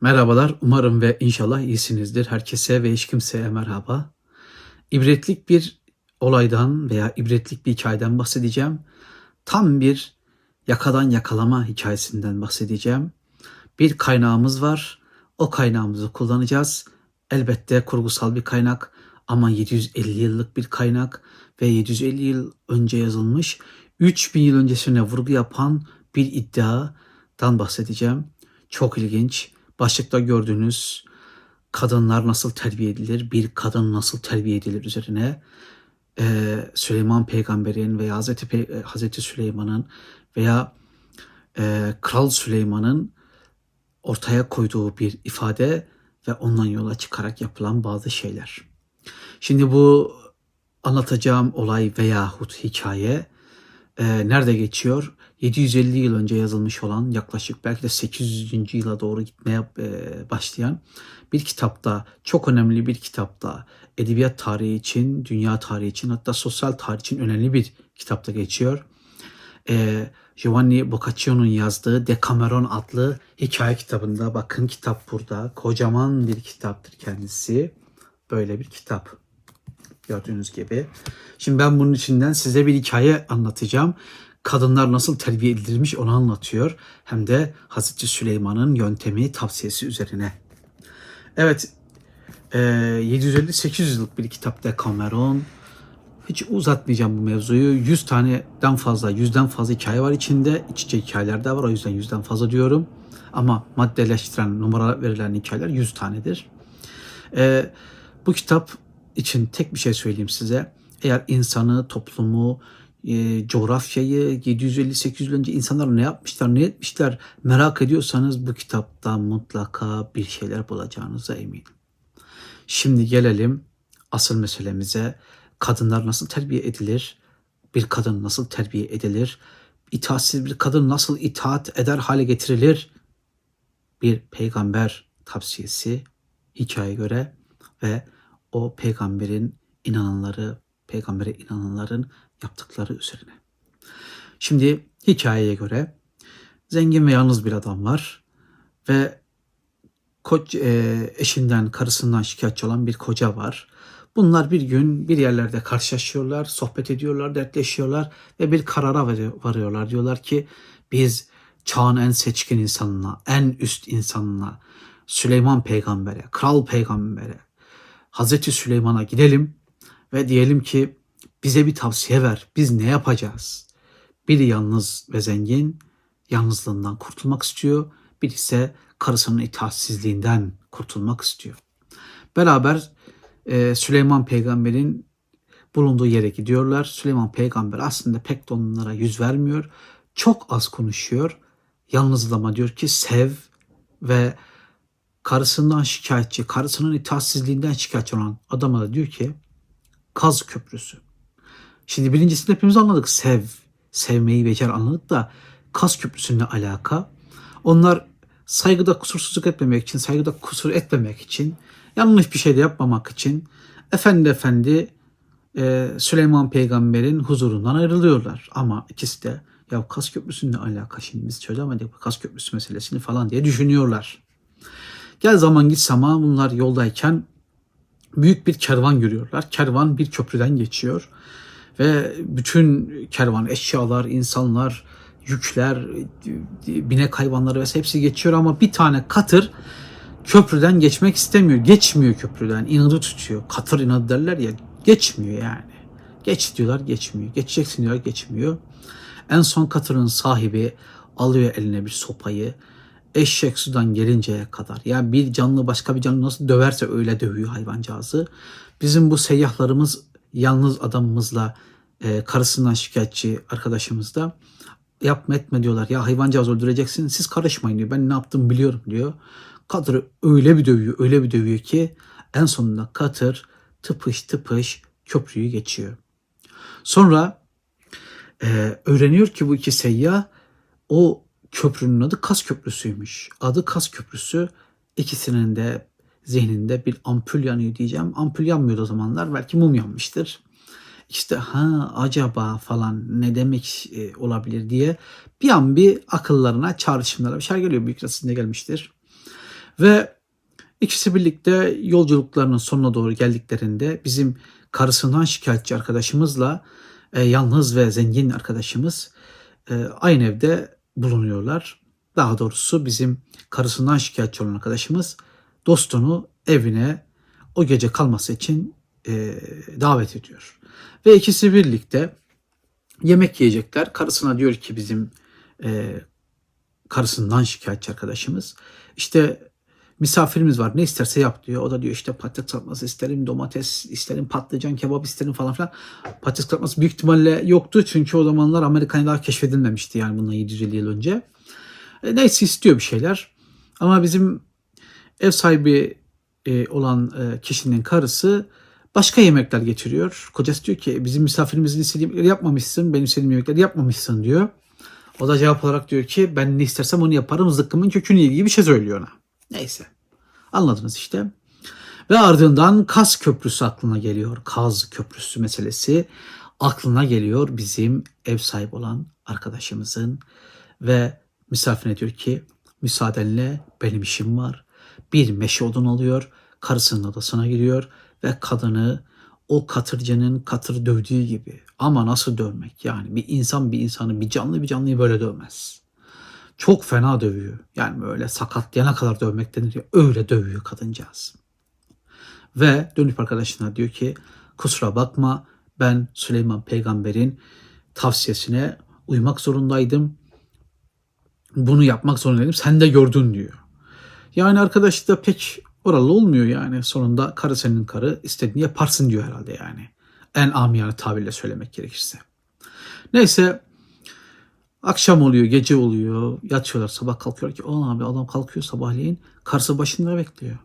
Merhabalar, umarım ve inşallah iyisinizdir. Herkese ve hiç kimseye merhaba. İbretlik bir olaydan veya ibretlik bir hikayeden bahsedeceğim. Tam bir yakadan yakalama hikayesinden bahsedeceğim. Bir kaynağımız var. O kaynağımızı kullanacağız. Elbette kurgusal bir kaynak ama 750 yıllık bir kaynak ve 750 yıl önce yazılmış 3000 yıl öncesine vurgu yapan bir iddiadan bahsedeceğim. Çok ilginç. Başlıkta gördüğünüz kadınlar nasıl terbiye edilir, bir kadın nasıl terbiye edilir üzerine e, Süleyman Peygamber'in veya Hazreti, Pe- Hazreti Süleyman'ın veya e, Kral Süleyman'ın ortaya koyduğu bir ifade ve ondan yola çıkarak yapılan bazı şeyler. Şimdi bu anlatacağım olay veyahut hikaye e, nerede geçiyor? 750 yıl önce yazılmış olan yaklaşık belki de 800. yıla doğru gitmeye e, başlayan bir kitapta, çok önemli bir kitapta, edebiyat tarihi için, dünya tarihi için hatta sosyal tarih için önemli bir kitapta geçiyor. E, Giovanni Boccaccio'nun yazdığı Decameron adlı hikaye kitabında bakın kitap burada. Kocaman bir kitaptır kendisi. Böyle bir kitap gördüğünüz gibi. Şimdi ben bunun içinden size bir hikaye anlatacağım. Kadınlar nasıl terbiye edilirmiş onu anlatıyor. Hem de Hazreti Süleyman'ın yöntemi tavsiyesi üzerine. Evet, e, 750-800 yıllık bir kitap Decameron. Hiç uzatmayacağım bu mevzuyu. 100 taneden fazla, 100'den fazla hikaye var içinde. İç içe hikayeler de var. O yüzden 100'den fazla diyorum. Ama maddeleştiren, numara verilen hikayeler 100 tanedir. E, bu kitap için tek bir şey söyleyeyim size. Eğer insanı, toplumu, e, coğrafyayı 750-800 yıl önce insanlar ne yapmışlar, ne etmişler merak ediyorsanız bu kitapta mutlaka bir şeyler bulacağınıza eminim. Şimdi gelelim asıl meselemize. Kadınlar nasıl terbiye edilir? Bir kadın nasıl terbiye edilir? İtaatsiz bir kadın nasıl itaat eder hale getirilir? Bir peygamber tavsiyesi hikaye göre ve o peygamberin inananları, peygambere inananların yaptıkları üzerine. Şimdi hikayeye göre zengin ve yalnız bir adam var ve koç, e, eşinden, karısından şikayetçi olan bir koca var. Bunlar bir gün bir yerlerde karşılaşıyorlar, sohbet ediyorlar, dertleşiyorlar ve bir karara var- varıyorlar. Diyorlar ki biz çağın en seçkin insanına, en üst insanına, Süleyman peygambere, kral peygambere, Hazreti Süleyman'a gidelim ve diyelim ki bize bir tavsiye ver. Biz ne yapacağız? Biri yalnız ve zengin, yalnızlığından kurtulmak istiyor. Bir ise karısının itaatsizliğinden kurtulmak istiyor. Beraber e, Süleyman peygamberin bulunduğu yere gidiyorlar. Süleyman peygamber aslında pek de onlara yüz vermiyor. Çok az konuşuyor. Yalnızlama diyor ki sev ve karısından şikayetçi, karısının itaatsizliğinden şikayetçi olan adama da diyor ki Kaz Köprüsü. Şimdi birincisini hepimiz anladık. Sev, sevmeyi becer anladık da Kaz Köprüsü'nün alaka? Onlar saygıda kusursuzluk etmemek için, saygıda kusur etmemek için, yanlış bir şey de yapmamak için efendi efendi e, Süleyman peygamberin huzurundan ayrılıyorlar. Ama ikisi de ya Kaz Köprüsü'nün ne alaka şimdi biz çözemedik Kaz Köprüsü meselesini falan diye düşünüyorlar. Gel zaman git zaman bunlar yoldayken büyük bir kervan görüyorlar. Kervan bir köprüden geçiyor ve bütün kervan eşyalar, insanlar, yükler, binek hayvanları vesaire hepsi geçiyor ama bir tane katır köprüden geçmek istemiyor. Geçmiyor köprüden. inadı tutuyor. Katır inadı derler ya. Geçmiyor yani. Geç diyorlar geçmiyor. Geçeceksin diyorlar geçmiyor. En son katırın sahibi alıyor eline bir sopayı. Eşek sudan gelinceye kadar. Yani bir canlı başka bir canlı nasıl döverse öyle dövüyor hayvancağızı. Bizim bu seyyahlarımız yalnız adamımızla e, karısından şikayetçi arkadaşımız da yapma etme diyorlar. Ya hayvancağız öldüreceksin siz karışmayın diyor. Ben ne yaptım biliyorum diyor. Katırı öyle bir dövüyor öyle bir dövüyor ki en sonunda katır tıpış tıpış köprüyü geçiyor. Sonra e, öğreniyor ki bu iki seyyah o köprünün adı Kas Köprüsü'ymüş. Adı Kas Köprüsü. İkisinin de zihninde bir ampul yanıyor diyeceğim. Ampul yanmıyordu o zamanlar. Belki mum yanmıştır. İşte ha acaba falan ne demek e, olabilir diye bir an bir akıllarına çağrışımlara bir şey geliyor. Büyük resimde gelmiştir. Ve ikisi birlikte yolculuklarının sonuna doğru geldiklerinde bizim karısından şikayetçi arkadaşımızla e, yalnız ve zengin arkadaşımız e, aynı evde bulunuyorlar. Daha doğrusu bizim karısından şikayetçi olan arkadaşımız dostunu evine o gece kalması için e, davet ediyor. Ve ikisi birlikte yemek yiyecekler. Karısına diyor ki bizim e, karısından şikayetçi arkadaşımız. İşte misafirimiz var ne isterse yap diyor. O da diyor işte patates kızartması isterim, domates isterim, patlıcan kebap isterim falan filan. Patates kızartması büyük ihtimalle yoktu çünkü o zamanlar Amerikan daha keşfedilmemişti yani bundan 750 yıl önce. E, neyse istiyor bir şeyler. Ama bizim ev sahibi e, olan e, kişinin karısı başka yemekler getiriyor. Kocası diyor ki bizim misafirimizin istediği yemekleri yapmamışsın, benim istediğim yemekleri yapmamışsın diyor. O da cevap olarak diyor ki ben ne istersem onu yaparım zıkkımın kökünü gibi bir şey söylüyor ona. Neyse. Anladınız işte. Ve ardından Kaz Köprüsü aklına geliyor. Kaz Köprüsü meselesi aklına geliyor bizim ev sahibi olan arkadaşımızın ve misafirine diyor ki müsaadenle benim işim var. Bir meşe odun alıyor, karısının odasına giriyor ve kadını o katırcının katır dövdüğü gibi ama nasıl dövmek yani bir insan bir insanı bir canlı bir canlıyı böyle dövmez. Çok fena dövüyor. Yani böyle sakatlayana kadar dövmek denir ya öyle dövüyor kadıncağız. Ve dönüp arkadaşına diyor ki kusura bakma ben Süleyman peygamberin tavsiyesine uymak zorundaydım. Bunu yapmak zorundaydım. Sen de gördün diyor. Yani arkadaş da pek oralı olmuyor yani. Sonunda karı senin karı istediğini yaparsın diyor herhalde yani. En amiyane tabirle söylemek gerekirse. Neyse akşam oluyor, gece oluyor. Yatıyorlar sabah kalkıyor ki o abi adam kalkıyor sabahleyin. Karısı başında bekliyor.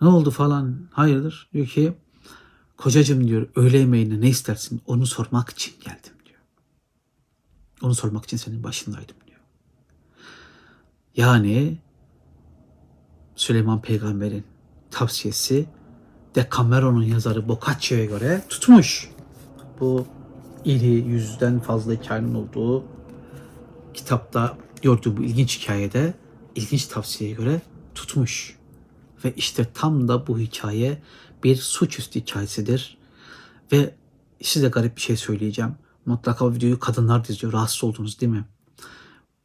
Ne oldu falan hayırdır? Diyor ki kocacığım diyor öğle yemeğine ne istersin onu sormak için geldim diyor. Onu sormak için senin başındaydım diyor. Yani Süleyman peygamberin tavsiyesi Decameron'un yazarı Boccaccio'ya göre tutmuş. Bu iri yüzden fazla hikayenin olduğu kitapta gördüğü bu ilginç hikayede ilginç tavsiyeye göre tutmuş. Ve işte tam da bu hikaye bir suçüstü hikayesidir. Ve size garip bir şey söyleyeceğim. Mutlaka o videoyu kadınlar izliyor. Rahatsız oldunuz değil mi?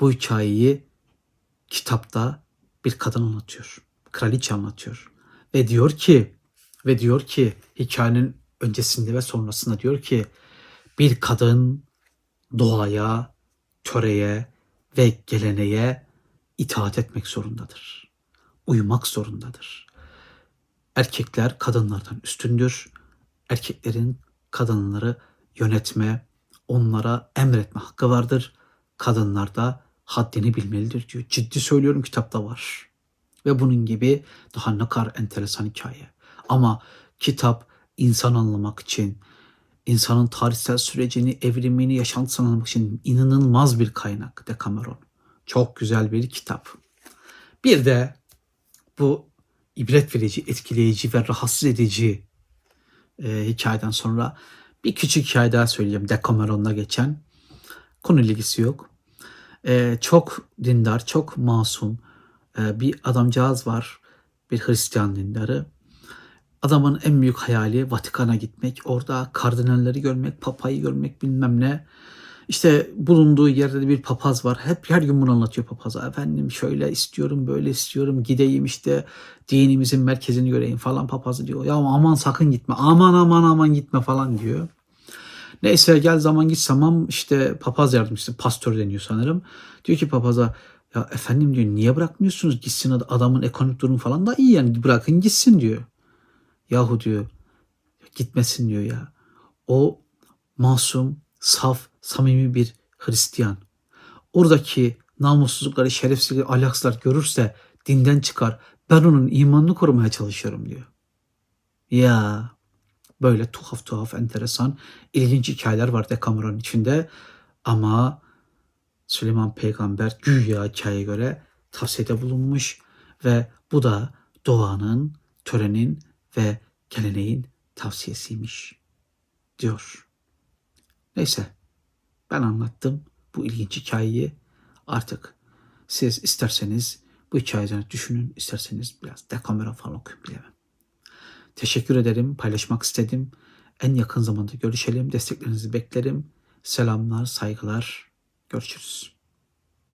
Bu hikayeyi kitapta bir kadın anlatıyor. Kraliçe anlatıyor. Ve diyor ki ve diyor ki hikayenin öncesinde ve sonrasında diyor ki bir kadın doğaya, töreye ve geleneğe itaat etmek zorundadır. Uyumak zorundadır. Erkekler kadınlardan üstündür. Erkeklerin kadınları yönetme, onlara emretme hakkı vardır. Kadınlar da haddini bilmelidir diyor. Ciddi söylüyorum kitapta var. Ve bunun gibi daha ne kadar enteresan hikaye. Ama kitap insan anlamak için, insanın tarihsel sürecini, evrimini, yaşantısını anlamak için inanılmaz bir kaynak Decameron. Çok güzel bir kitap. Bir de bu ibret verici, etkileyici ve rahatsız edici e, hikayeden sonra bir küçük hikaye daha söyleyeceğim. Decameron'da geçen. Konu ilgisi yok. E, çok dindar, çok masum e, bir adamcağız var. Bir Hristiyan dindarı. Adamın en büyük hayali Vatikan'a gitmek, orada kardinalleri görmek, papayı görmek bilmem ne. İşte bulunduğu yerde de bir papaz var. Hep her gün bunu anlatıyor papaza. Efendim şöyle istiyorum, böyle istiyorum. Gideyim işte dinimizin merkezini göreyim falan papazı diyor. Ya aman sakın gitme. Aman aman aman gitme falan diyor. Neyse gel zaman git zaman işte papaz yardımcısı, pastör deniyor sanırım. Diyor ki papaza ya efendim diyor niye bırakmıyorsunuz gitsin adamın ekonomik durumu falan da iyi yani bırakın gitsin diyor. Yahu diyor gitmesin diyor ya. O masum, saf, samimi bir Hristiyan. Oradaki namussuzlukları, şerefsizlikleri, ahlaksızlar görürse dinden çıkar. Ben onun imanını korumaya çalışıyorum diyor. Ya böyle tuhaf tuhaf, enteresan, ilginç hikayeler var Decameron içinde. Ama Süleyman peygamber güya hikayeye göre tavsiyede bulunmuş ve bu da doğanın, törenin ve geleneğin tavsiyesiymiş diyor. Neyse ben anlattım bu ilginç hikayeyi. Artık siz isterseniz Bu hikaye üzerine düşünün. İsterseniz biraz dekamera falan okuyun bilemem. Teşekkür ederim. Paylaşmak istedim. En yakın zamanda görüşelim. Desteklerinizi beklerim. Selamlar, saygılar. Görüşürüz.